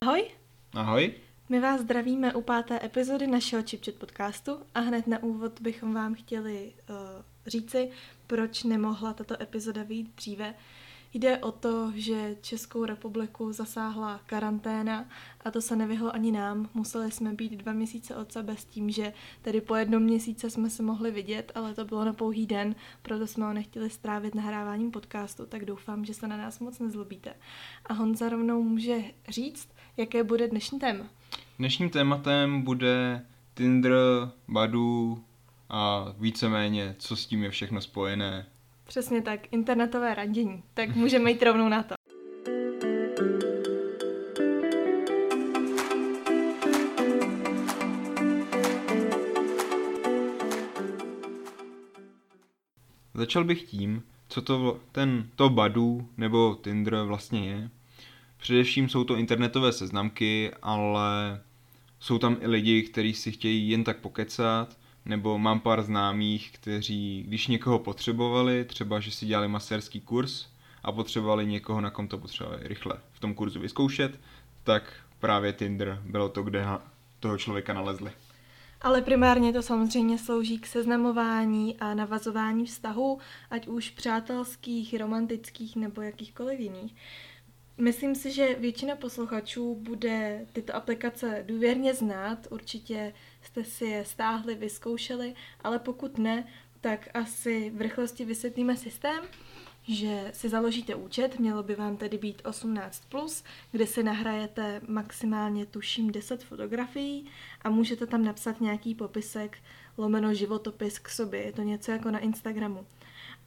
Ahoj, Ahoj. my vás zdravíme u páté epizody našeho ChipChat podcastu a hned na úvod bychom vám chtěli uh, říci, proč nemohla tato epizoda vyjít dříve. Jde o to, že Českou republiku zasáhla karanténa a to se nevyhlo ani nám. Museli jsme být dva měsíce od sebe s tím, že tedy po jednom měsíce jsme se mohli vidět, ale to bylo na pouhý den, proto jsme ho nechtěli strávit nahráváním podcastu, tak doufám, že se na nás moc nezlobíte. A Honza rovnou může říct, jaké bude dnešní téma. Dnešním tématem bude Tinder, Badu a víceméně, co s tím je všechno spojené. Přesně tak, internetové randění. Tak můžeme jít rovnou na to. Začal bych tím, co to ten to Badu nebo Tinder vlastně je. Především jsou to internetové seznamky, ale jsou tam i lidi, kteří si chtějí jen tak pokecat, nebo mám pár známých, kteří, když někoho potřebovali, třeba že si dělali masérský kurz a potřebovali někoho, na kom to potřebovali rychle v tom kurzu vyzkoušet, tak právě Tinder bylo to, kde toho člověka nalezli. Ale primárně to samozřejmě slouží k seznamování a navazování vztahů, ať už přátelských, romantických nebo jakýchkoliv jiných. Myslím si, že většina posluchačů bude tyto aplikace důvěrně znát, určitě jste si je stáhli, vyzkoušeli, ale pokud ne, tak asi v rychlosti vysvětlíme systém, že si založíte účet, mělo by vám tedy být 18+, plus, kde si nahrajete maximálně tuším 10 fotografií a můžete tam napsat nějaký popisek lomeno životopis k sobě, je to něco jako na Instagramu.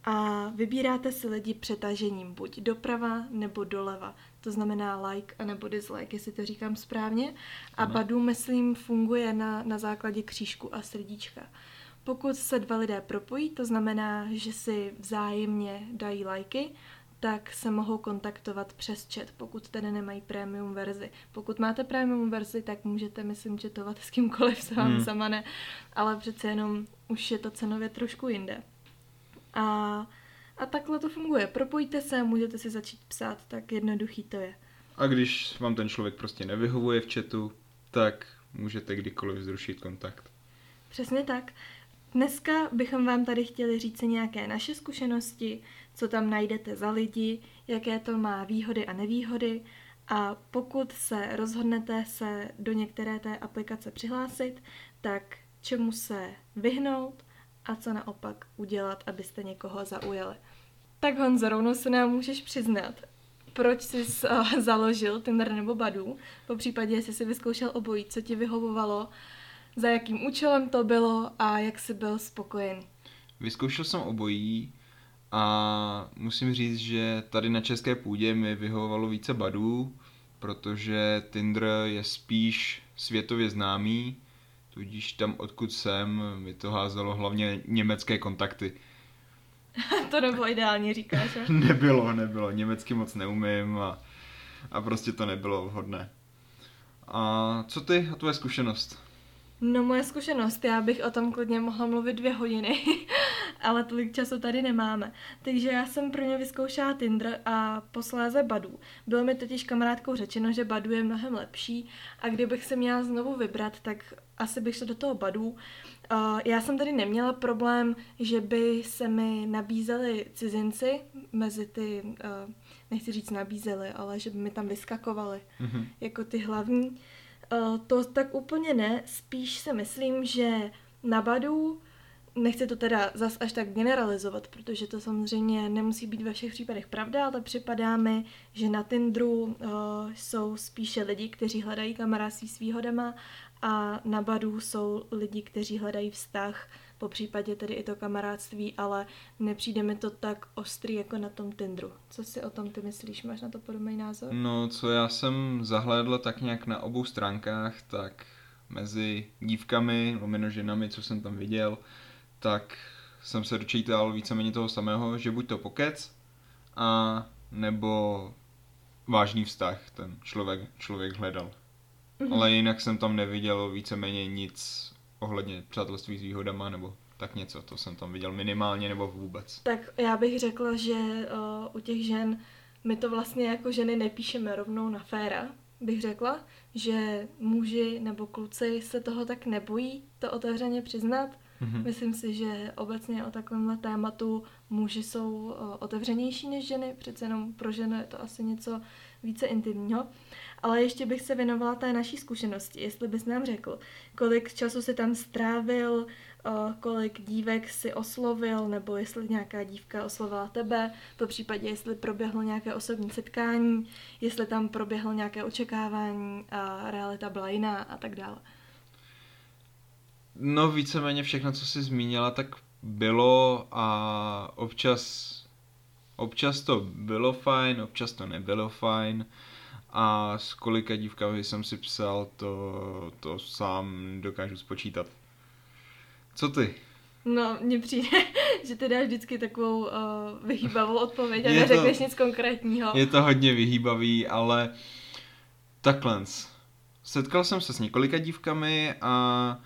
A vybíráte si lidi přetažením buď doprava nebo doleva. To znamená like a nebo dislike, jestli to říkám správně. A Ano. Badu, myslím, funguje na, na základě křížku a srdíčka. Pokud se dva lidé propojí, to znamená, že si vzájemně dají lajky, tak se mohou kontaktovat přes chat, pokud tedy nemají premium verzi. Pokud máte premium verzi, tak můžete, myslím, chatovat s kýmkoliv se vám Hmm. sama ne, ale přece jenom už je to cenově trošku jinde. A, a takhle to funguje. Propojíte se, můžete si začít psát, tak jednoduchý to je. A když vám ten člověk prostě nevyhovuje v chatu, tak můžete kdykoliv zrušit kontakt. Přesně tak. Dneska bychom vám tady chtěli říct nějaké naše zkušenosti, co tam najdete za lidi, jaké to má výhody a nevýhody a pokud se rozhodnete se do některé té aplikace přihlásit, tak čemu se vyhnout a co naopak udělat, abyste někoho zaujali. Tak Honzo, rovnou se nám můžeš přiznat, proč jsi uh, založil Tinder nebo Badu, po případě, jestli jsi vyzkoušel obojí, co ti vyhovovalo, za jakým účelem to bylo a jak jsi byl spokojený. Vyzkoušel jsem obojí a musím říct, že tady na české půdě mi vyhovovalo více badů, protože Tinder je spíš světově známý, tudíž tam odkud jsem mi to házelo hlavně německé kontakty. to nebylo ideálně, říkáš, nebylo, nebylo, německy moc neumím a, a prostě to nebylo vhodné. A co ty a tvoje zkušenost? No moje zkušenost, já bych o tom klidně mohla mluvit dvě hodiny, ale tolik času tady nemáme. Takže já jsem pro ně vyzkoušela Tinder a posléze Badu. Bylo mi totiž kamarádkou řečeno, že Badu je mnohem lepší a kdybych se měla znovu vybrat, tak asi bych šla do toho Badu. Uh, já jsem tady neměla problém, že by se mi nabízeli cizinci mezi ty, uh, nechci říct nabízeli, ale že by mi tam vyskakovali Mhm. jako ty hlavní. Uh, to tak úplně ne, spíš si myslím, že na Badu, nechci to teda zas až tak generalizovat, protože to samozřejmě nemusí být ve všech případech pravda, ale připadá mi, že na Tinderu uh, jsou spíše lidi, kteří hledají kamarádství s výhodama a na Badu jsou lidi, kteří hledají vztah, po případě tedy i to kamarádství, ale nepřijde mi to tak ostrý jako na tom Tinderu. Co si o tom ty myslíš? Máš na to podobný názor? No, co já jsem zahlédl tak nějak na obou stránkách, tak mezi dívkami, lomeno ženami, co jsem tam viděl, tak jsem se dočítal víceméně toho samého, že buď to pokec, a nebo vážný vztah ten člověk, člověk hledal. Mhm. Ale jinak jsem tam neviděl víceméně nic ohledně přátelství s výhodama nebo tak něco, to jsem tam viděl minimálně nebo vůbec. Tak já bych řekla, že uh, u těch žen my to vlastně jako ženy nepíšeme rovnou na féra, bych řekla, že muži nebo kluci se toho tak nebojí to otevřeně přiznat. Mm-hmm. Myslím si, že obecně o takovémhle tématu muži jsou otevřenější než ženy, přece jenom pro ženy je to asi něco více intimního. Ale ještě bych se věnovala té naší zkušenosti, jestli bys nám řekl, kolik času si tam strávil, kolik dívek si oslovil, nebo jestli nějaká dívka oslovila tebe, po případě jestli proběhlo nějaké osobní setkání, jestli tam proběhlo nějaké očekávání a realita byla jiná a tak dále. No víceméně všechno, co jsi zmínila, tak bylo a občas, občas to bylo fajn, občas to nebylo fajn a s kolika dívkami jsem si psal, to, to sám dokážu spočítat. Co ty? No, mně přijde, že ty dáš vždycky takovou uh, vyhýbavou odpověď a je neřekneš to, nic konkrétního. Je to hodně vyhýbavý, ale takhle. Setkal jsem se s několika dívkami a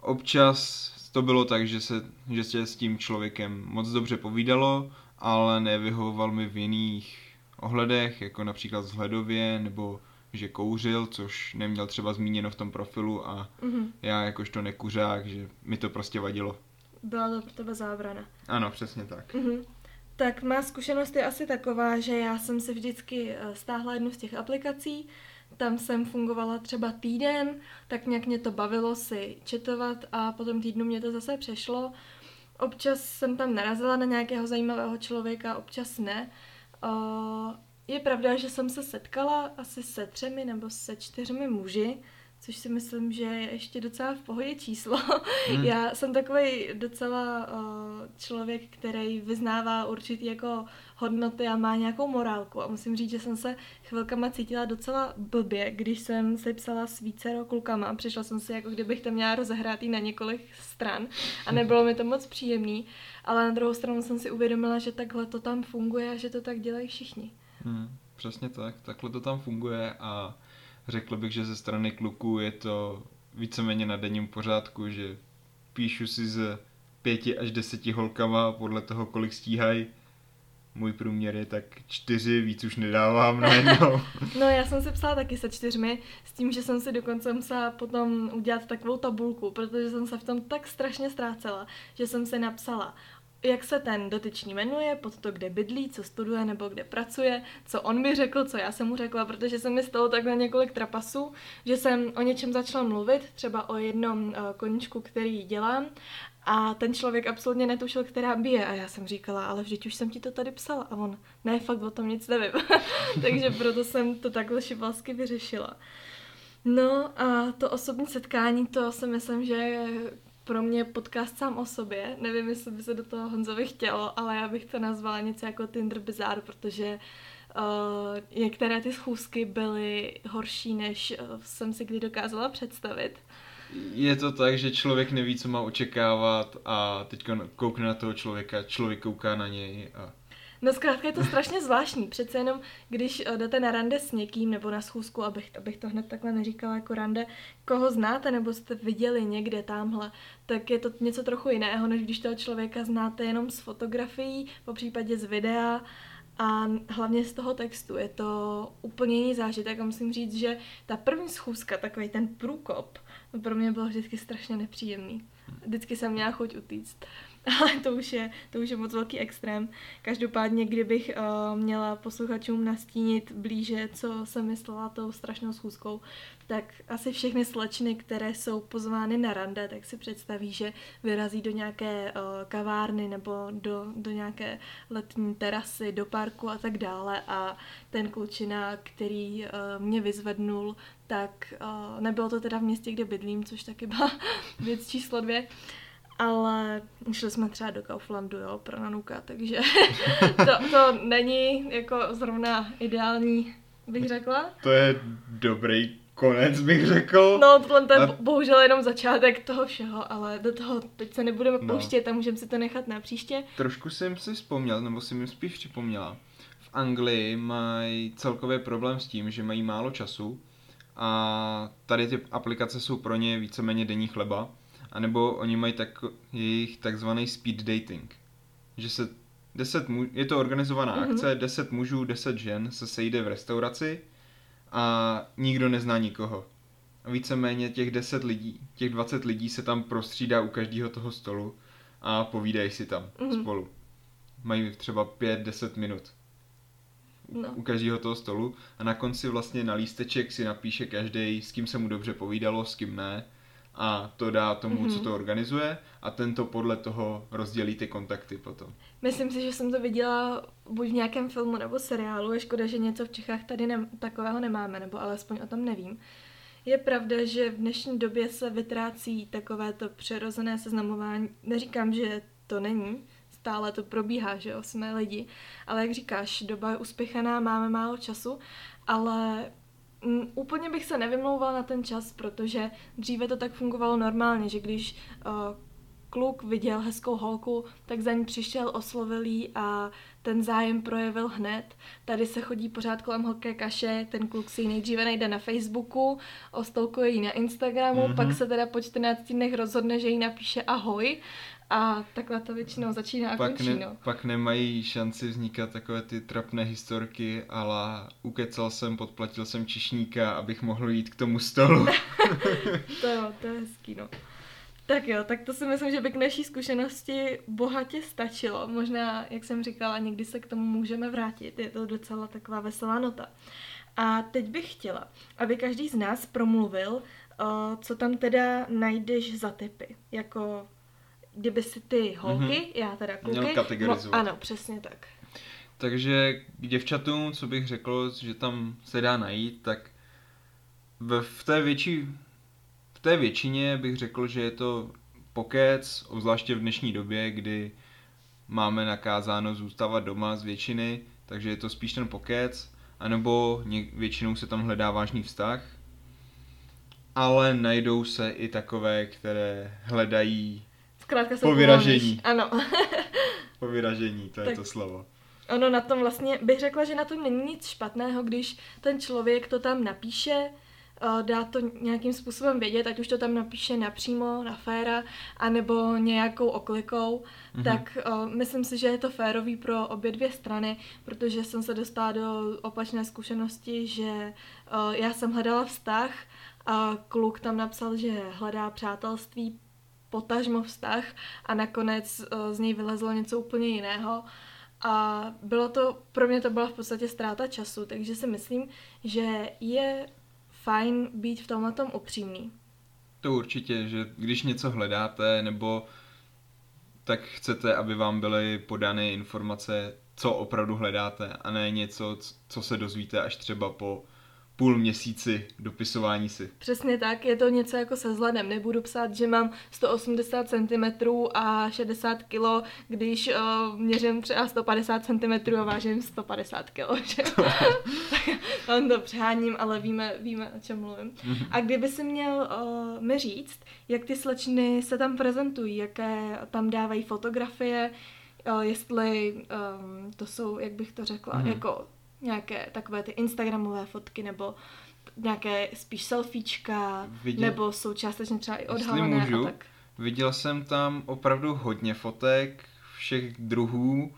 občas to bylo tak, že se, že se s tím člověkem moc dobře povídalo, ale nevyhovoval mi v jiných ohledech, jako například vzhledově, nebo že kouřil, což neměl třeba zmíněno v tom profilu a mm-hmm. já jakožto nekuřák, že mi to prostě vadilo. Byla to pro tebe zábrana. Ano, přesně tak. Mm-hmm. Tak má zkušenost je asi taková, že já jsem si vždycky eh, stáhla jednu z těch aplikací, tam jsem fungovala třeba týden, tak nějak mě to bavilo si četovat a potom týdnu mě to zase přešlo. Občas jsem tam narazila na nějakého zajímavého člověka, občas ne. Je pravda, že jsem se setkala asi se třemi nebo se čtyřmi muži, což si myslím, že je ještě docela v pohodě číslo. Hmm. Já jsem takový docela uh, člověk, který vyznává určitý jako hodnoty a má nějakou morálku. A musím říct, že jsem se chvilkama cítila docela blbě, když jsem se psala s více klukama. Přišla jsem si, jako kdybych to měla rozehrát na několik stran a nebylo mi to moc příjemný. Ale na druhou stranu jsem si uvědomila, že takhle to tam funguje a že to tak dělají všichni. Hmm, přesně tak, takhle to tam funguje a řekl bych, že ze strany kluků je to víceméně na denním pořádku, že píšu si z pěti až deseti holkama podle toho, kolik stíhají. Můj průměr je tak čtyři, víc už nedávám najednou. no já jsem se psala taky se čtyřmi, s tím, že jsem si dokonce musela potom udělat takovou tabulku, protože jsem se v tom tak strašně ztrácela, že jsem si napsala jak se ten dotyčný jmenuje, pod to, kde bydlí, co studuje nebo kde pracuje, co on mi řekl, co já jsem mu řekla, protože se mi stalo tak na několik trapasů, že jsem o něčem začala mluvit, třeba o jednom uh, koníčku, který dělám a ten člověk absolutně netušil, která bije. A já jsem říkala, ale vždyť už jsem ti to tady psala. A on, ne, fakt o tom nic nevím. Takže proto jsem to takhle šibalsky vyřešila. No a to osobní setkání, to si myslím, že pro mě podcast sám o sobě. Nevím, jestli by se do toho Honzovi chtělo, ale já bych to nazvala něco jako Tinder Bizarre, protože uh, některé ty schůzky byly horší, než uh, jsem si kdy dokázala představit. Je to tak, že člověk neví, co má očekávat a teď koukne na toho člověka, člověk kouká na něj a No zkrátka je to strašně zvláštní. Přece jenom, když eh, jdete na rande s někým nebo na schůzku, abych, abych to hned takhle neříkala jako rande, koho znáte nebo jste viděli někde tamhle, tak je to něco trochu jiného, než když toho člověka znáte jenom z fotografií, po případě z videa a hlavně z toho textu. Je to úplně jiný zážitek a musím říct, že ta první schůzka, takový ten průkop, pro mě bylo vždycky strašně nepříjemný. Vždycky jsem měla chuť utíct. Ale to už je, to už je moc velký extrém. Každopádně, kdybych uh, měla posluchačům nastínit blíže, co jsem myslela tou strašnou schůzkou, tak asi všechny slečny, které jsou pozvány na rande, tak si představí, že vyrazí do nějaké uh, kavárny nebo do, do nějaké letní terasy, do parku a tak dále a ten klučina, který uh, mě vyzvednul, tak uh, nebylo to teda v městě, kde bydlím, což taky byla věc číslo dvě, ale šli jsme třeba do Kauflandu, jo, pro Nanuka, takže to, to není jako zrovna ideální, bych řekla. To je dobrý konec, bych řekl. No, tohle to je a... bohužel jenom začátek toho všeho, ale do toho teď se nebudeme no. pouštět a můžeme si to nechat na příště. Trošku jsem si vzpomněl, nebo si mi spíš připomněla. V Anglii mají celkově problém s tím, že mají málo času a tady ty aplikace jsou pro ně víceméně denní chleba anebo oni mají tak, jejich takzvaný speed dating. Že se deset muž, je to organizovaná mm-hmm. akce, 10 mužů, 10 žen se sejde v restauraci a nikdo nezná nikoho. A víceméně těch 10 lidí, těch 20 lidí se tam prostřídá u každého toho stolu a povídají si tam mm-hmm. spolu. Mají třeba 5-10 minut no. u každého toho stolu a na konci vlastně na lísteček si napíše každý, s kým se mu dobře povídalo, s kým ne a to dá tomu, mm-hmm. co to organizuje a tento podle toho rozdělí ty kontakty potom. Myslím si, že jsem to viděla buď v nějakém filmu nebo seriálu, je škoda, že něco v Čechách tady ne- takového nemáme, nebo alespoň o tom nevím. Je pravda, že v dnešní době se vytrácí takovéto přirozené seznamování. Neříkám, že to není, stále to probíhá, že jo, jsme lidi, ale jak říkáš, doba je uspěchaná, máme málo času, ale m, úplně bych se nevymlouvala na ten čas, protože dříve to tak fungovalo normálně, že když uh, kluk viděl hezkou holku, tak za ní přišel, oslovil jí a ten zájem projevil hned. Tady se chodí pořád kolem holké kaše, ten kluk si ji nejdříve najde na Facebooku, ostolkuje ji na Instagramu, mm-hmm. pak se teda po 14 dnech rozhodne, že jí napíše ahoj a takhle to většinou začíná a pak končí, ne, no. Pak nemají šanci vznikat takové ty trapné historky, ale ukecal jsem, podplatil jsem čišníka, abych mohl jít k tomu stolu. to jo, to je hezký, no. Tak jo, tak to si myslím, že by k naší zkušenosti bohatě stačilo. Možná, jak jsem říkala, někdy se k tomu můžeme vrátit. Je to docela taková veselá nota. A teď bych chtěla, aby každý z nás promluvil, uh, co tam teda najdeš za typy. Jako kdyby si ty holky, mm-hmm. já teda kluky. Měl kategorizovat. Mo- ano, přesně tak. Takže k děvčatům, co bych řekl, že tam se dá najít, tak v, v té větší v té většině bych řekl, že je to pokec, obzvláště v dnešní době, kdy máme nakázáno zůstávat doma z většiny, takže je to spíš ten pokec, anebo něk- většinou se tam hledá vážný vztah, ale najdou se i takové, které hledají Zkrátka po vyražení. Ano. po vyražení, to tak. je to slovo. Ono na tom vlastně, bych řekla, že na tom není nic špatného, když ten člověk to tam napíše, Eh, dá to nějakým způsobem vědět, ať už to tam napíše napřímo na féra, anebo nějakou oklikou, mm-hmm. tak uh, myslím si, že je to férový pro obě dvě strany, protože jsem se dostala do opačné zkušenosti, že uh, já jsem hledala vztah a kluk tam napsal, že hledá přátelství, potažmo vztah a nakonec uh, z něj vylezlo něco úplně jiného. A bylo to, pro mě to byla v podstatě ztráta času, takže si myslím, že je fajn být v tomhle tom upřímný. To určitě, že když něco hledáte nebo tak chcete, aby vám byly podány informace, co opravdu hledáte a ne něco, co se dozvíte až třeba po půl měsíci dopisování si. Přesně tak, je to něco jako se vzhledem. Nebudu psát, že mám 180 cm a 60 kg, když uh, měřím třeba 150 cm a vážím 150 kg. Tam to přeháním, ale víme, víme, o čem mluvím. Mhm. A kdyby si měl uh, mi říct, jak ty slečny se tam prezentují, jaké tam dávají fotografie, uh, jestli um, to jsou, jak bych to řekla, mm-hmm. jako nějaké takové ty instagramové fotky nebo nějaké spíš selfiečka, Viděl... nebo jsou částečně třeba i odhalené můžu, a tak. Viděl jsem tam opravdu hodně fotek všech druhů.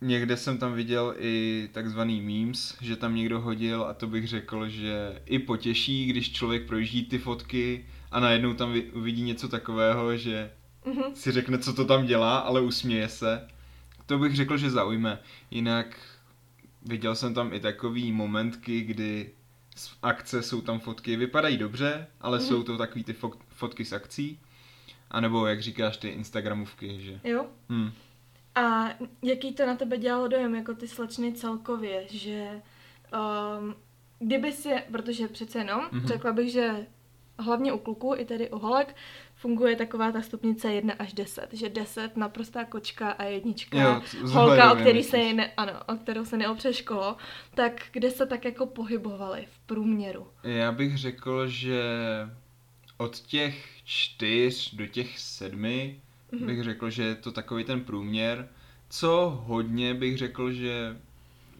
Někde jsem tam viděl i takzvaný memes, že tam někdo hodil a to bych řekl, že i potěší, když člověk projíždí ty fotky a najednou tam uvidí něco takového, že mm-hmm. si řekne, co to tam dělá, ale usměje se. To bych řekl, že zaujme. Jinak viděl jsem tam i takový momentky, kdy z akce jsou tam fotky, vypadají dobře, ale mm. jsou to takový ty fotky z akcí. A nebo jak říkáš, ty Instagramovky, že? Jo. Hmm. A jaký to na tebe dělalo dojem, jako ty slečny celkově, že um, kdyby si, protože přece jenom, mm-hmm. řekla bych, že hlavně u kluků, i tedy u holek, funguje taková ta stupnice 1 až 10, že 10 naprostá kočka a jednička jo, holka, o, který se ne, ano, o kterou se neopře školo, tak kde se tak jako pohybovali v průměru? Já bych řekl, že od těch čtyř do těch sedmi mm-hmm. bych řekl, že je to takový ten průměr. Co hodně bych řekl, že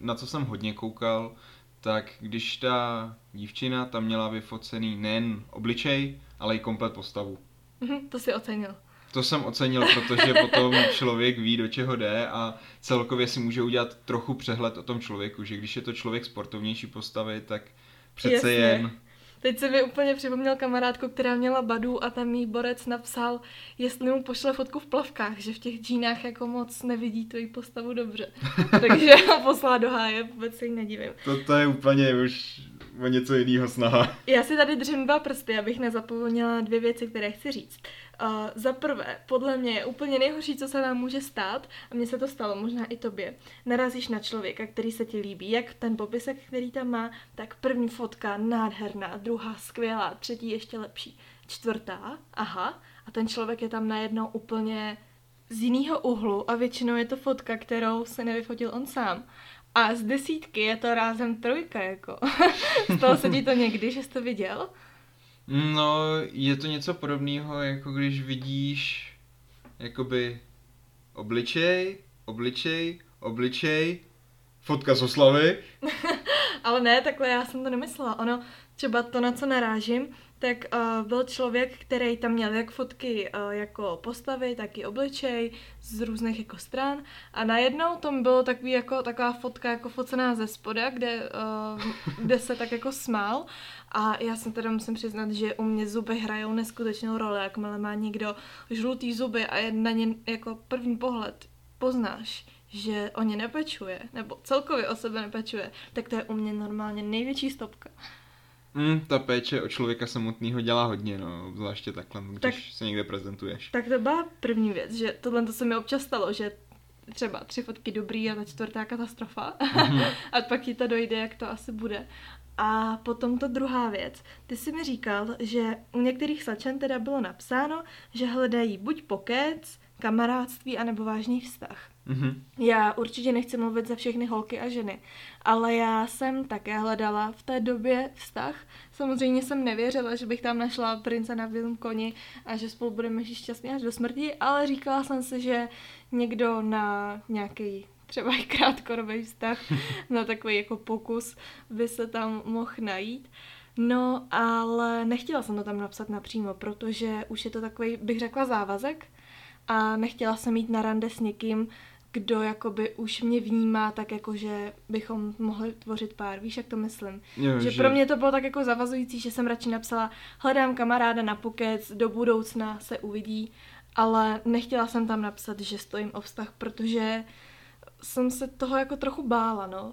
na co jsem hodně koukal, tak když ta dívčina tam měla vyfocený nejen obličej, ale i komplet postavu. Mhm, to si ocenil. To jsem ocenil, protože potom člověk ví, do čeho jde a celkově si může udělat trochu přehled o tom člověku, že když je to člověk sportovnější postavy, tak přece Jasně. jen Teď se mi úplně připomněl kamarádku, která měla badu a tam jí borec napsal, jestli mu pošle fotku v plavkách, že v těch džínách jako moc nevidí tvoji postavu dobře. Takže ho poslala do háje, vůbec se jí nedivím. to, to je úplně už o něco jiného snaha. Já si tady držím dva prsty, abych nezapomněla dvě věci, které chci říct. Uh, za prvé, podle mě je úplně nejhorší, co se nám může stát, a mně se to stalo, možná i tobě, narazíš na člověka, který se ti líbí, jak ten popisek, který tam má, tak první fotka nádherná, druhá skvělá, třetí ještě lepší, čtvrtá, aha, a ten člověk je tam najednou úplně z jiného úhlu a většinou je to fotka, kterou se nevyfotil on sám. A z desítky je to rázem trojka, jako. Stalo se ti to někdy, že jsi to viděl? No, je to něco podobného, jako když vidíš jakoby obličej, obličej, obličej, fotka z oslavy. Ale ne, takhle já jsem to nemyslela. Ono, třeba to, na co narážím, tak uh, byl člověk, který tam měl jak fotky uh, jako postavy, tak i obličej z různých jako stran. A najednou tam bylo takový jako, taková fotka jako focená ze spoda, kde, uh, kde se tak jako smál. A já jsem teda musím přiznat, že u mě zuby hrajou neskutečnou roli, jakmile má někdo žlutý zuby a je na ně jako první pohled poznáš, že o ně nepečuje, nebo celkově o sebe nepečuje, tak to je u mě normálně největší stopka. Mm, ta péče o člověka samotného dělá hodně, no, zvláště takhle, když Tak- se někde prezentuješ. Tak to byla první věc, že tohle to se mi občas stalo, že třeba tři fotky dobrý a ta čtvrtá katastrofa. a pak ti to dojde, jak to asi bude. A potom to druhá věc. Ty jsi mi říkal, že u některých slečen teda bylo napsáno, že hledají buď pokec, kamarádství, anebo vážný vztah. Mhm. Já určitě nechci mluvit za všechny holky a ženy, ale já jsem také hledala v té době vztah. Samozřejmě jsem nevěřila, že bych tam našla prince na bílém koni a že spolu budeme žít šťastně až do smrti, ale říkala jsem si, že někdo na nějaký třeba i krátkodobý vztah, na takový jako pokus by se tam mohl najít. No, ale nechtěla jsem to tam napsat napřímo, protože už je to takový, bych řekla, závazek a nechtěla jsem jít na rande s někým, kdo jakoby už mě vnímá tak jako, že bychom mohli tvořit pár, víš, jak to myslím? Jo, že, pro mě to bylo tak jako zavazující, že jsem radši napsala, hledám kamaráda na pokec, do budoucna se uvidí, ale nechtěla jsem tam napsat, že stojím o vztah, protože jsem se toho jako trochu bála, no.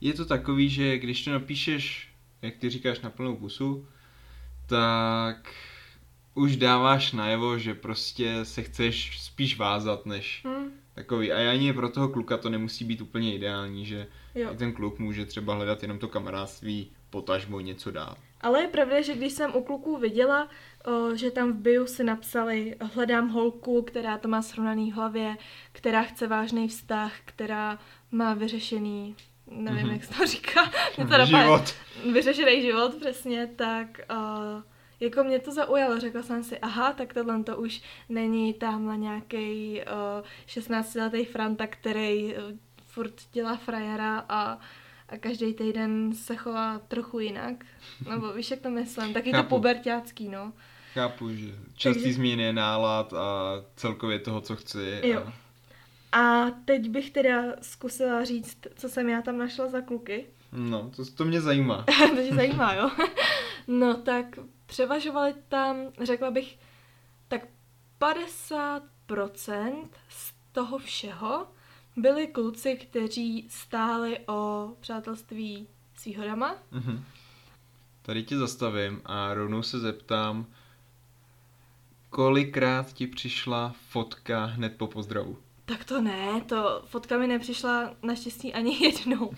Je to takový, že když to napíšeš, jak ty říkáš, na plnou pusu, tak už dáváš najevo, že prostě se chceš spíš vázat, než Hm, takový. A ani pro toho kluka to nemusí být úplně ideální, že jo. i ten kluk může třeba hledat jenom to kamarádství, potažmo něco dát. Ale je pravda, že když jsem u kluků viděla, že tam v bio si napsali hledám holku, která to má srovnaný v hlavě, která chce vážný vztah, která má vyřešený, nevím, Mhm. jak se to říká, mě to napadá- Život. vyřešený život, přesně, tak uh, jako mě to zaujalo, řekla jsem si, aha, tak tohle to už není tamhle nějaký uh, 16-letý Franta, který uh, furt dělá frajera a, a každý týden se chová trochu jinak. Nebo víš, jak to myslím, taky to pubertácký, no. Chápu, že častý Takže- změny nálad a celkově toho, co chci. Jo. A... A teď bych teda zkusila říct, co jsem já tam našla za kluky. No, to, to mě zajímá. to tě zajímá, jo? No tak převažovali tam, řekla bych, tak 50% z toho všeho byli kluci, kteří stáli o přátelství s výhodama. Mhm. Tady tě zastavím a rovnou se zeptám, kolikrát ti přišla fotka hned po pozdravu? Tak to ne, to fotka mi nepřišla naštěstí ani jednou.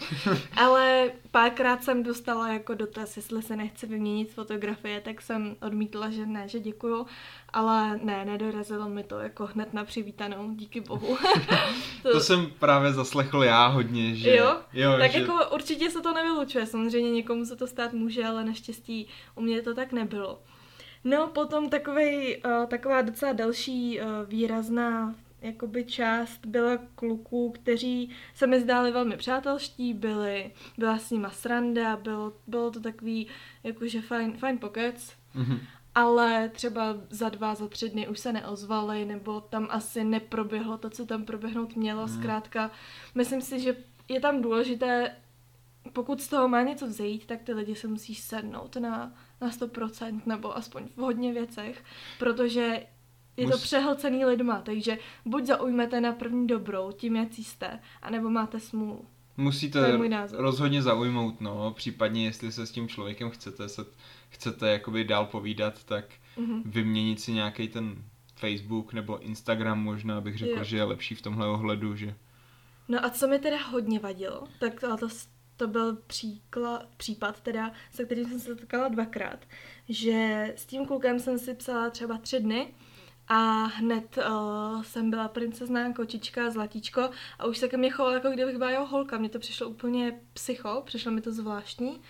Ale párkrát jsem dostala jako dotaz, jestli se nechce vyměnit fotografie, tak jsem odmítla, že ne, že děkuju. Ale ne, nedorazilo mi to jako hned na přivítanou, díky bohu. To jsem právě zaslechl já hodně, že... Jo? jo tak že... jako určitě se to nevylučuje, samozřejmě někomu se to stát může, ale naštěstí u mě to tak nebylo. No potom takovej, uh, taková docela další uh, výrazná jakoby část byla kluků, kteří se mi zdáli velmi přátelští, byli, byla s nima sranda, bylo, bylo to takový jakože fajn, fajn pokec. Mhm. ale třeba za dva, za tři dny už se neozvali, nebo tam asi neproběhlo to, co tam proběhnout mělo. Hmm. Zkrátka, myslím si, že je tam důležité, pokud z toho má něco vzejít, tak ty lidi se musí sednout na, na 100%, nebo aspoň v hodně věcech, protože je Mus... to přehlcený lidma, takže buď zaujmete na první dobrou tím, jak jste, anebo máte smůlu. Musíte rozhodně zaujmout, no, případně jestli se s tím člověkem chcete se, chcete jakoby dál povídat, tak mm-hmm. vyměnit si nějaký ten Facebook nebo Instagram možná bych řekl, jo. že je lepší v tomhle ohledu, že... No a co mi teda hodně vadilo, tak to, to, to byl příklad, případ teda, se kterým jsem se setkala dvakrát, že s tím klukem jsem si psala třeba tři dny a hned uh, jsem byla princezná, kočička, zlatíčko a už se ke mně chovala, jako kdybych byla jeho holka. Mně to přišlo úplně psycho, přišlo mi to zvláštní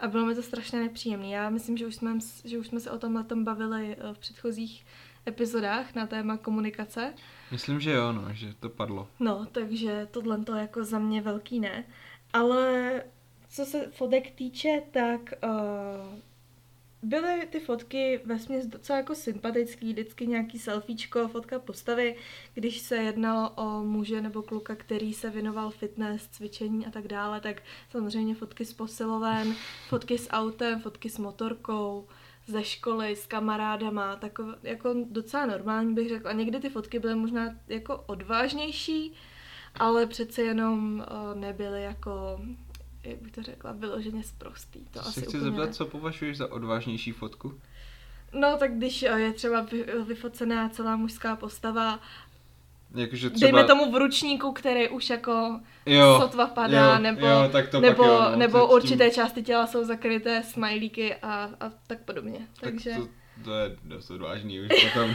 a bylo mi to strašně nepříjemné. Já myslím, že už jsme, že už jsme se o tomhle tom bavili uh, v předchozích epizodách na téma komunikace. Myslím, že jo, no, že to padlo. No, takže tohle to jako za mě velký ne. Ale co se fotek týče, tak uh, byly ty fotky ve směs docela jako sympatický, vždycky nějaký selfiečko, fotka postavy, když se jednalo o muže nebo kluka, který se věnoval fitness, cvičení a tak dále, tak samozřejmě fotky s posiloven, fotky s autem, fotky s motorkou, ze školy, s kamarádama, tak jako docela normální bych řekla. A někdy ty fotky byly možná jako odvážnější, ale přece jenom uh, nebyly jako jak bych to řekla, vyloženě zprostý. To asi chci úplně... zeptat, co považuješ za odvážnější fotku? No, tak když eh, je třeba vyfocená celá mužská postava, Jakože třeba... Dejme tomu v ručníku, který už jako jo, sotva padá, jo, nebo, jo, tak to nebo, jo, no, nebo tím... určité části těla jsou zakryté smajlíky a, a tak podobně. Tak Takže... to, to je dost odvážný, už potom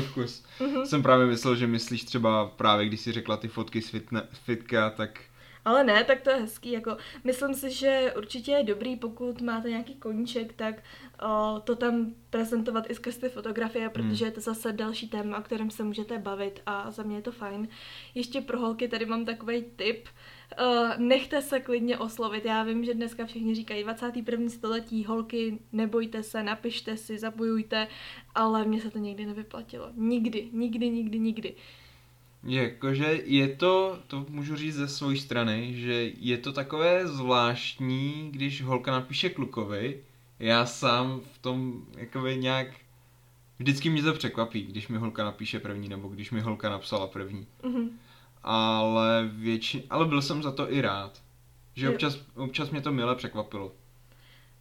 vkus. Mhm. Jsem právě myslel, že myslíš třeba právě, když jsi řekla ty fotky z fitne, fitka, tak ale ne, tak to je hezký. Jako, myslím si, že určitě je dobrý, pokud máte nějaký koníček, tak o, to tam prezentovat i skrz ty fotografie, hmm. protože je to zase další téma, o kterém se můžete bavit a za mě je to fajn. Ještě pro holky tady mám takový tip. Uh, nechte se klidně oslovit. Já vím, že dneska všichni říkají 21. století, holky, nebojte se, napište si, zapojujte, ale mně se to nikdy nevyplatilo. Nikdy, nikdy, nikdy, nikdy. Jakože je to, to můžu říct ze své strany, že je to takové zvláštní, když holka napíše klukovi, já sám v tom jakoby nějak, vždycky mě to překvapí, když mi holka napíše první, nebo když mi holka napsala první. Mm-hmm. Ale větši, ale byl jsem za to i rád, že občas, občas mě to milé překvapilo.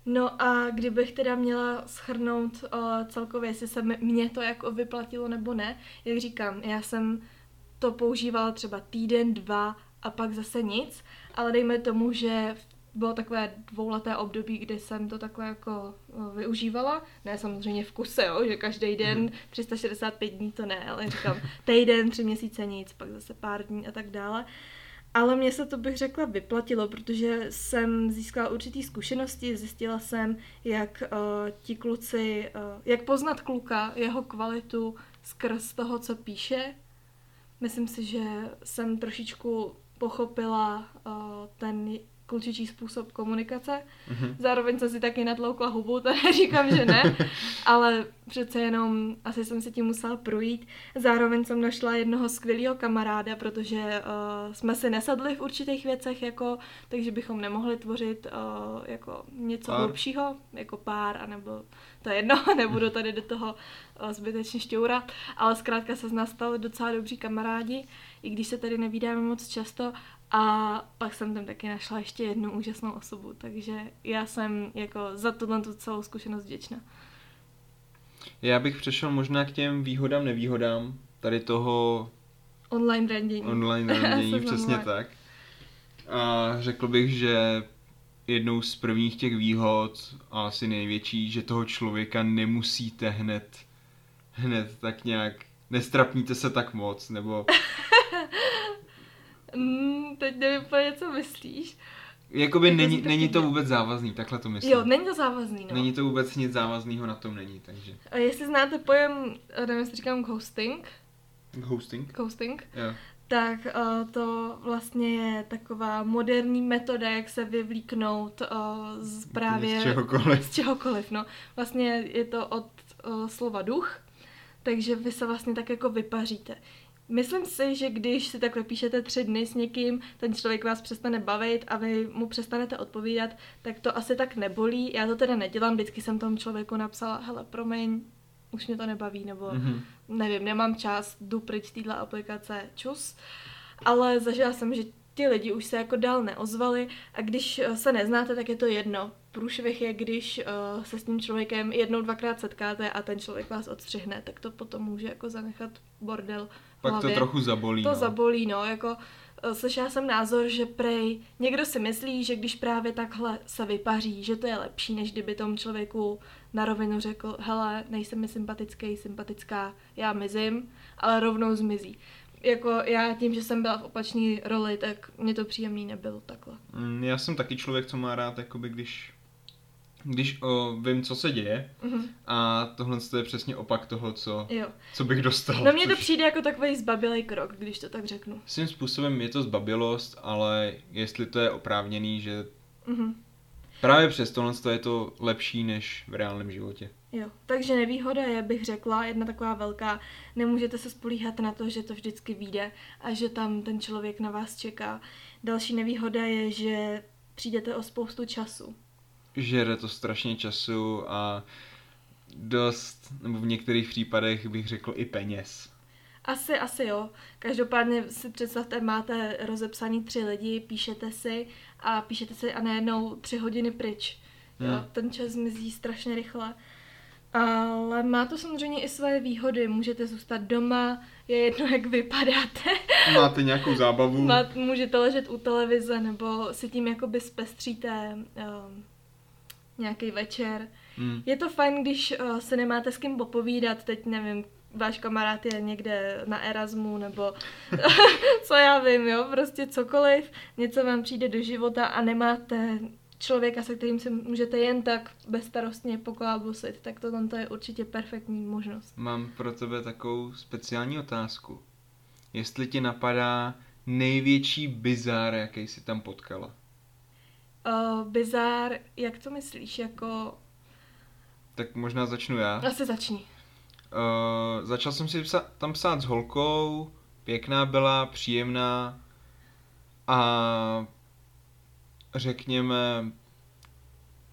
No a kdybych teda měla schrnout uh, celkově, jestli se mě to jako vyplatilo nebo ne, jak říkám, já jsem to používala třeba týden, dva a pak zase nic, ale dejme tomu, že bylo takové dvouleté období, kdy jsem to takhle jako využívala. Ne samozřejmě v kuse, jo, že každý den 365 mhm. dní to ne, ale říkám týden, tři měsíce nic, pak zase pár dní a tak dále. Ale mně se to bych řekla vyplatilo, protože jsem získala určitý zkušenosti, zjistila jsem, jak uh, ti kluci, uh, jak poznat kluka, jeho kvalitu skrz toho, co píše, Myslím si, že jsem trošičku pochopila uh, ten klučičí způsob komunikace. Mm-hmm. Zároveň jsem si taky natloukla hubu, to neříkám, že ne, ale přece jenom asi jsem se tím musela projít. Zároveň jsem našla jednoho skvělého kamaráda, protože uh, jsme si nesadli v určitých věcech, jako, takže bychom nemohli tvořit uh, jako něco pár. hlubšího, jako pár, anebo to je jedno, nebudu tady do toho uh, zbytečně šťourat, ale zkrátka se z nás stali docela dobří kamarádi, i když se tady nevídáme moc často a pak jsem tam taky našla ještě jednu úžasnou osobu, takže já jsem jako za tuhle tu celou zkušenost vděčná. Já bych přešel možná k těm výhodám, nevýhodám tady toho online randění. Online randění, přesně tak. A řekl bych, že jednou z prvních těch výhod a asi největší, že toho člověka nemusíte hned hned tak nějak nestrapníte se tak moc, nebo Mm, teď nevím úplně, co myslíš. Jakoby jako není, není to vůbec závazný, takhle to myslím. Jo, není to závazný, no. Není to vůbec nic závazného na tom není, takže. A jestli znáte pojem, nevím, jestli říkám ghosting. Ghosting? Ghosting. Jo. Tak uh, to vlastně je taková moderní metoda, jak se vyvlíknout uh, z právě... Z čehokoliv. Z čehokoliv, no. Vlastně je to od uh, slova duch, takže vy se vlastně tak jako vypaříte. Myslím si, že když si takhle píšete tři dny s někým, ten člověk vás přestane bavit a vy mu přestanete odpovídat, tak to asi tak nebolí. Já to teda nedělám, vždycky jsem tomu člověku napsala, hele, promiň, už mě to nebaví, nebo mm-hmm. nevím, nemám čas, jdu pryč z téhle aplikace, čus. Ale zažila jsem, že ti lidi už se jako dál neozvali a když se neznáte, tak je to jedno. Průšvih je, když uh, se s tím člověkem jednou, dvakrát setkáte a ten člověk vás odstřihne, tak to potom může jako zanechat bordel Pak hlavě. to trochu zabolí. To no. zabolí, no, jako uh, slyšela jsem názor, že prej, někdo si myslí, že když právě takhle se vypaří, že to je lepší, než kdyby tomu člověku na rovinu řekl, hele, nejsem mi sympatický, sympatická, já mizím, ale rovnou zmizí jako já tím, že jsem byla v opačné roli, tak mě to příjemný nebylo takhle. Mm, já jsem taky člověk, co má rád, jakoby když když o, vím, co se děje mm-hmm. a tohle je přesně opak toho, co, jo. co bych dostal. No mně což... to přijde jako takový zbabilej krok, když to tak řeknu. Svým způsobem je to zbabilost, ale jestli to je oprávněný, že mm-hmm. právě přes tohle je to lepší než v reálném životě. Jo, takže nevýhoda je, bych řekla, jedna taková velká, nemůžete se spolíhat na to, že to vždycky vyjde a že tam ten člověk na vás čeká. Další nevýhoda je, že přijdete o spoustu času. Žere to strašně času a dost, nebo v některých případech bych řekl i peněz. Asi, asi jo. Každopádně si představte, máte rozepsaný tři lidi, píšete si a píšete si a najednou tři hodiny pryč. Hmm. Jo, ten čas zmizí strašně rychle. Ale má to samozřejmě i své výhody. Můžete zůstat doma, je jedno, jak vypadáte. Máte nějakou zábavu. Má, můžete ležet u televize, nebo si tím jakoby zpestříte um, nějaký večer. Hmm. Je to fajn, když uh, se nemáte s kým popovídat, teď nevím, váš kamarád je někde na Erasmu, nebo co já vím, jo, prostě cokoliv, něco vám přijde do života a nemáte člověka, se kterým si můžete jen tak bezstarostně poklábusit, tak to tam to je určitě perfektní možnost. Mám pro tebe takovou speciální otázku. Jestli ti napadá největší bizár, jaký jsi tam potkala? Uh, bizár, jak to myslíš, jako... Tak možná začnu já. Asi začni. Uh, začal jsem si psa- tam psát s holkou, pěkná byla, příjemná a řekněme,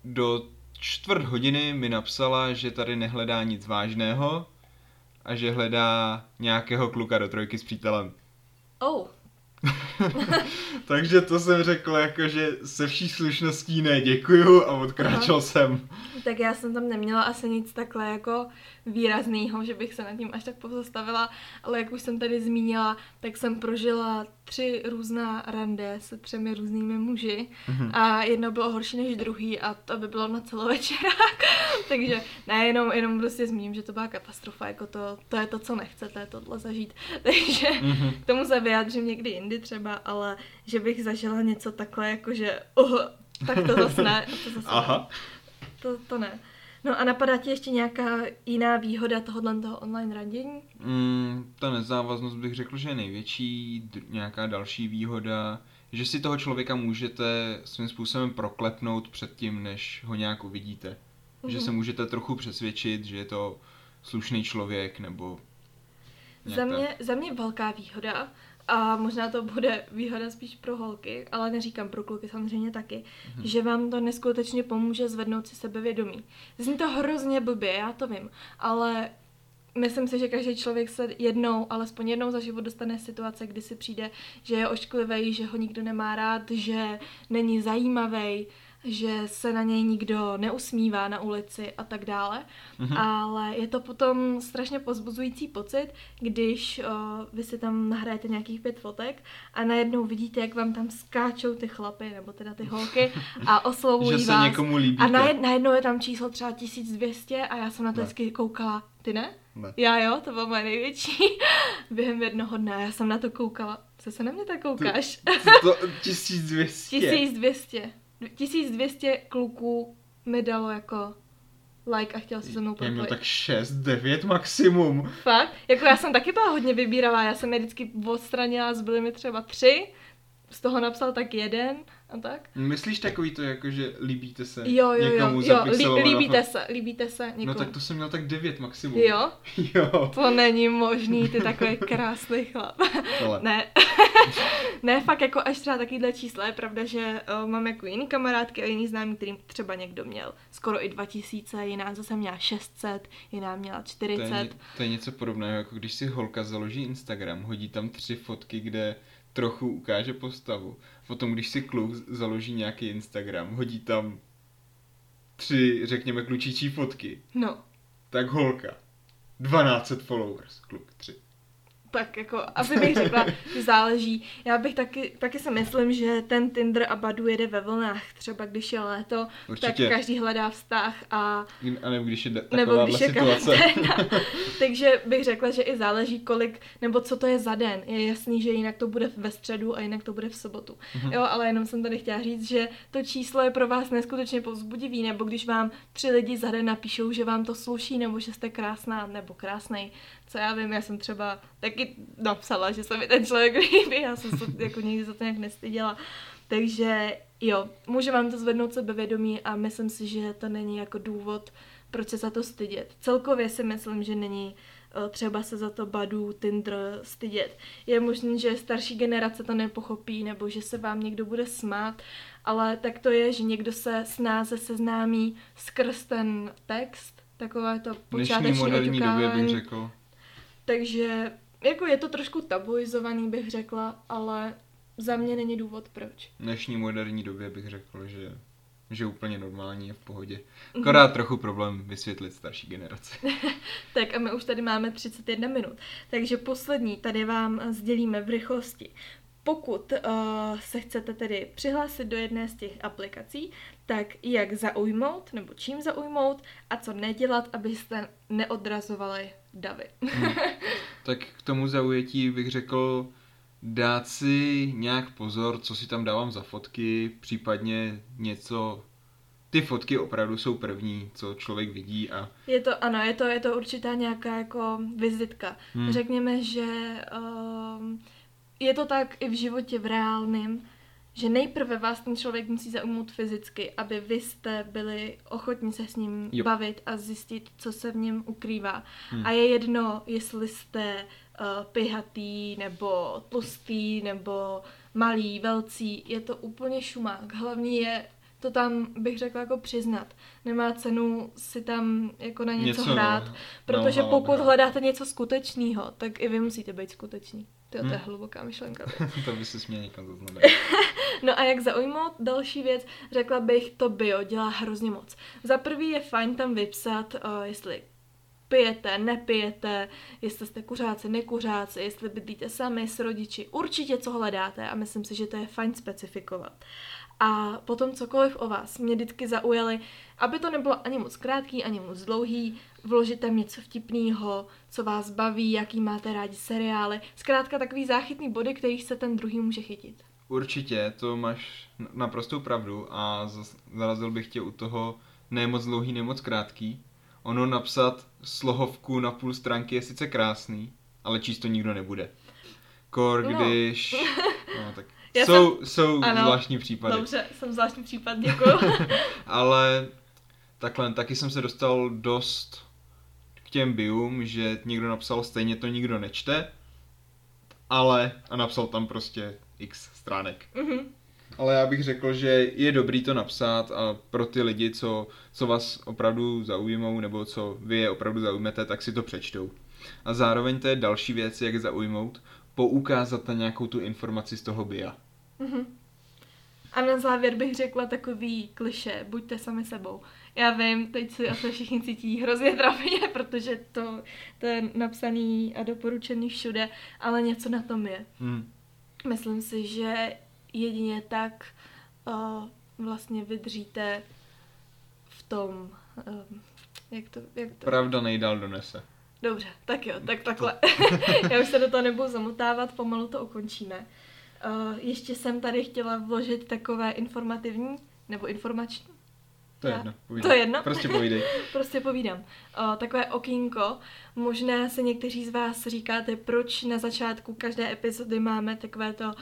do čtvrt hodiny mi napsala, že tady nehledá nic vážného a že hledá nějakého kluka do trojky s přítelem. Oh. Takže to jsem řekl jako, že se vší slušností ne, děkuju a odkráčel Aha. jsem. Tak já jsem tam neměla asi nic takhle jako výrazného, že bych se nad tím až tak pozastavila, ale jak už jsem tady zmínila, tak jsem prožila tři různá rande se třemi různými muži mm-hmm. a jedno bylo horší než druhý a to by bylo na celovečerák. Takže ne, jenom, jenom prostě zmíním, že to byla katastrofa, jako to, to je to, co nechcete, tohle zažít. Takže mm-hmm. k tomu se vyjádřím někdy jindy třeba, ale že bych zažila něco takhle, jakože uh, tak to zase ne. To zase Aha. Ne. To, to ne. No a napadá ti ještě nějaká jiná výhoda tohohle toho online randění? Mm, ta nezávaznost bych řekl, že je největší, nějaká další výhoda, že si toho člověka můžete svým způsobem proklepnout před tím, než ho nějak uvidíte. Mm-hmm. Že mhm. se můžete trochu přesvědčit, že je to slušný člověk, nebo... Za mě, za mě velká výhoda, a možná to bude výhoda spíš pro holky, ale neříkám pro kluky samozřejmě taky, mm-hmm. že vám to neskutečně pomůže zvednout si sebevědomí. Zní to hrozně blbě, já to vím, ale myslím si, že každý člověk se jednou, alespoň jednou za život dostane situace, kdy si přijde, že je ošklivý, že ho nikdo nemá rád, že není zajímavý, že se na něj nikdo neusmívá na ulici a tak dále. Mm-hmm. Ale je to potom strašně pozbuzující pocit, když uh, vy si tam nahrajete nějakých pět fotek a najednou vidíte, jak vám tam skáčou ty chlapy, nebo teda ty holky a oslovují že se vás. někomu líbíte. A najed, najednou je tam číslo třeba 1200 a já jsem na to vždycky koukala. Ty ne? Ne. Já jo, to bylo moje největší. Během jednoho dne já jsem na to koukala. Co se na mě tak koukáš? To, to 1200. 1200. 1200 kluků mi dalo jako like a chtěl si se mnou propojit. Já měl tak 6, 9 maximum. Fakt? Jako já jsem taky byla hodně vybíravá, já jsem je vždycky odstranila, zbyly mi třeba tři z toho napsal tak jeden a tak. Myslíš takový to, jako že líbíte se Jo, jo, jo, někomu jo, za lí, líbíte se, líbíte se někomu. No tak to jsem měl tak devět maximum. Jo? Jo. To není možný, ty takový krásný chlap. Ale Ne. ne, fakt jako až třeba takovýhle čísla. Je pravda, že uh, mám jako jiný kamarádky a jiný známý, kterým třeba někdo měl skoro i 2000, jiná zase měla 600, jiná měla to je, 40. to je něco podobného, jako když si holka založí Instagram, hodí tam tři fotky, kde trochu ukáže postavu. Potom, když si kluk založí nějaký Instagram, hodí tam tři, řekněme, klučičí fotky, No, tak holka. 1200 followers, kluk, tři. Tak jako asi bych řekla, že záleží. Já bych taky, taky si myslím, že ten Tinder a Badu jede ve vlnách. Třeba když je léto, Určitě. tak každý hledá vztah a A nebo když je da- nebo když je situace. Takže bych řekla, že i záleží, kolik, nebo co to je za den. Je jasný, že jinak to bude ve středu a jinak to bude v sobotu. Mhm. Jo, ale jenom jsem tady chtěla říct, že to číslo je pro vás neskutečně povzbudivý, nebo když vám tři lidi za den napíšou, že vám to sluší, nebo že jste krásná, nebo krásnej. Co já vím, já jsem třeba taky napsala, že se mi ten člověk líbí, já jsem se jako nikdy za to nějak nestyděla. Takže jo, může vám to zvednout sebevědomí a myslím si, že to není jako důvod, proč se za to stydět. Celkově si myslím, že není eh, třeba se za to Badu, Tinder stydět. Je možné, že starší generace to nepochopí, nebo že se vám někdo bude smát, ale tak to je, že někdo se snáze seznámí skrz ten text, takové to počáteční moderní době bych řekl. Takže jako je to trošku tabuizovaný, bych řekla, ale za mě není důvod proč. V dnešní moderní době bych řekl, že že úplně normální je v pohodě. Mhm. Akorát trochu problém vysvětlit starší generaci. Tak a my už tady máme 31 minut. Takže poslední tady vám sdělíme v rychlosti. Pokud uh, se chcete tedy přihlásit do jedné z těch aplikací, tak jak zaujmout, nebo čím zaujmout a co nedělat, abyste neodrazovali davy. Tak k tomu zaujetí bych řekl dát si nějak pozor, co si tam dávám za fotky, případně něco... Ty fotky opravdu jsou první, co člověk vidí a Je to, ano, je to, je to určitá nějaká jako vizitka. Hmm. Řekněme, že um, je to tak i v životě v reálném, že nejprve vás ten člověk musí zaujmout fyzicky, aby vy jste byli ochotní se s ním Jo. bavit a zjistit, co se v něm ukrývá. Hmm. Hmm. A je jedno, jestli jste uh, pihatý, nebo tlustý, nebo malý, velcí, je to úplně šumák. Hlavní je to tam, bych řekla, jako přiznat. Nemá cenu si tam jako na něco, Něco hrát, protože nalhávat, pokud hrát. hledáte něco skutečného, tak i vy musíte být skuteční. To, to je Hmm. hluboká myšlenka. to by se směl někam zaznamenat. No a jak zaujmout? Další věc, řekla bych, to bio dělá hrozně moc. Za prvý je fajn tam vypsat, uh, jestli pijete, nepijete, jestli jste kuřáci, nekuřáci, jestli bydlíte sami s rodiči, určitě co hledáte a myslím si, že to je fajn specifikovat. A potom cokoliv o vás. Mě vždycky zaujaly, aby to nebylo ani moc krátký, ani moc dlouhý, vložit tam něco vtipného, co vás baví, jaký máte rádi seriály. Zkrátka takový záchytný body, kterých se ten druhý může chytit. Určitě, to máš naprostou pravdu a zarazil bych tě u toho ne moc dlouhý, ne moc krátký. Ono napsat slohovku na půl stránky je sice krásný, ale číst to nikdo nebude. Kor, No. když... No, tak Já jsou, jsou Ano. zvláštní případy. Dobře, jsem zvláštní případ, děkuju. Ale takhle, taky jsem se dostal dost k těm bium, že někdo napsal stejně to nikdo nečte, ale a napsal tam prostě x stránek. Mhm. Ale já bych řekl, že je dobrý to napsat a pro ty lidi, co, co vás opravdu zaujmou nebo co vy je opravdu zaujmete, tak si to přečtou. A zároveň to je další věc, jak zaujmout, poukázat na nějakou tu informaci z toho bia. Mhm. A na závěr bych řekla takový kliše, buďte sami sebou. Já vím, teď si asi všichni cítí hrozně trapně, protože to, to je napsaný a doporučený všude, ale něco na tom je. Hmm. Myslím si, že jedině tak uh, vlastně vydržíte v tom, um, jak to, jak to... Pravda nejdál donese. Dobře, tak jo, tak takhle. Já už se do toho nebudu zamotávat, pomalu to ukončíme. Uh, ještě jsem tady chtěla vložit takové informativní, nebo informační, To je jedno, To povídej. je jedno? Prostě povídej. Prostě povídám. O, takové okýnko. Možná si někteří z vás říkáte, proč na začátku každé epizody máme takové to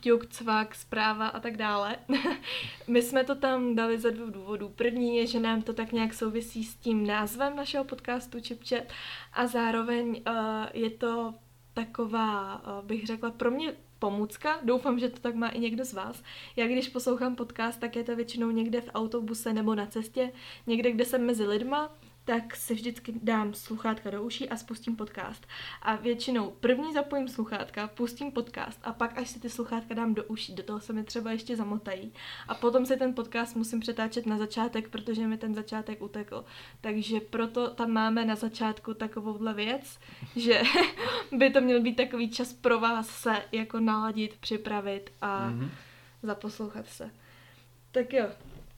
ťuk, cvak, zpráva a tak dále. My jsme to tam dali ze dvou důvodů. První je, že nám to tak nějak souvisí s tím názvem našeho podcastu ChipChat a zároveň uh, je to taková, uh, bych řekla, pro mě pomůcka. Doufám, že to tak má i někdo z vás. Já když poslouchám podcast, tak je to většinou někde v autobuse nebo na cestě, někde, kde jsem mezi lidma, tak si vždycky dám sluchátka do uší a spustím podcast. A většinou první zapojím sluchátka, pustím podcast a pak až si ty sluchátka dám do uší, do toho se mi třeba ještě zamotají. A potom si ten podcast musím přetáčet na začátek, protože mi ten začátek utekl. Takže proto tam máme na začátku takovouhle věc, že by to měl být takový čas pro vás se jako naladit, připravit a Mhm. zaposlouchat se. Tak jo,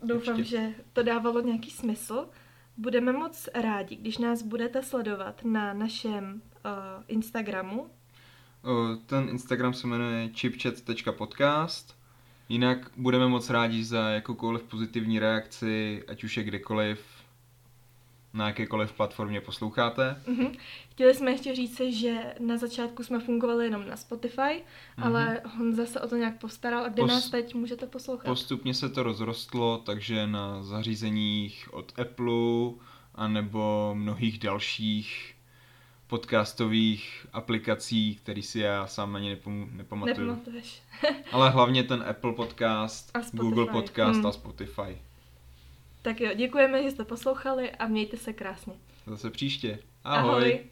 doufám, Určitě. že to dávalo nějaký smysl. Budeme moc rádi, když nás budete sledovat na našem uh, Instagramu. O, Ten Instagram se jmenuje chipchat.podcast. Jinak budeme moc rádi za jakoukoliv pozitivní reakci, ať už je kdekoliv, na jakékoliv platformě posloucháte. Mhm. Chtěli jsme ještě říct, že na začátku jsme fungovali jenom na Spotify, ale Honza se o to nějak postaral a kde Pos- nás teď můžete poslouchat. Postupně se to rozrostlo, takže na zařízeních od Apple anebo mnohých dalších podcastových aplikací, který si já sám ani nepom- nepamatuju. Nepamatuješ. Ale hlavně ten Apple podcast, A. Google podcast Hmm. a Spotify. Tak jo, děkujeme, že jste poslouchali a mějte se krásně. Zase příště. Ahoj. Ahoj.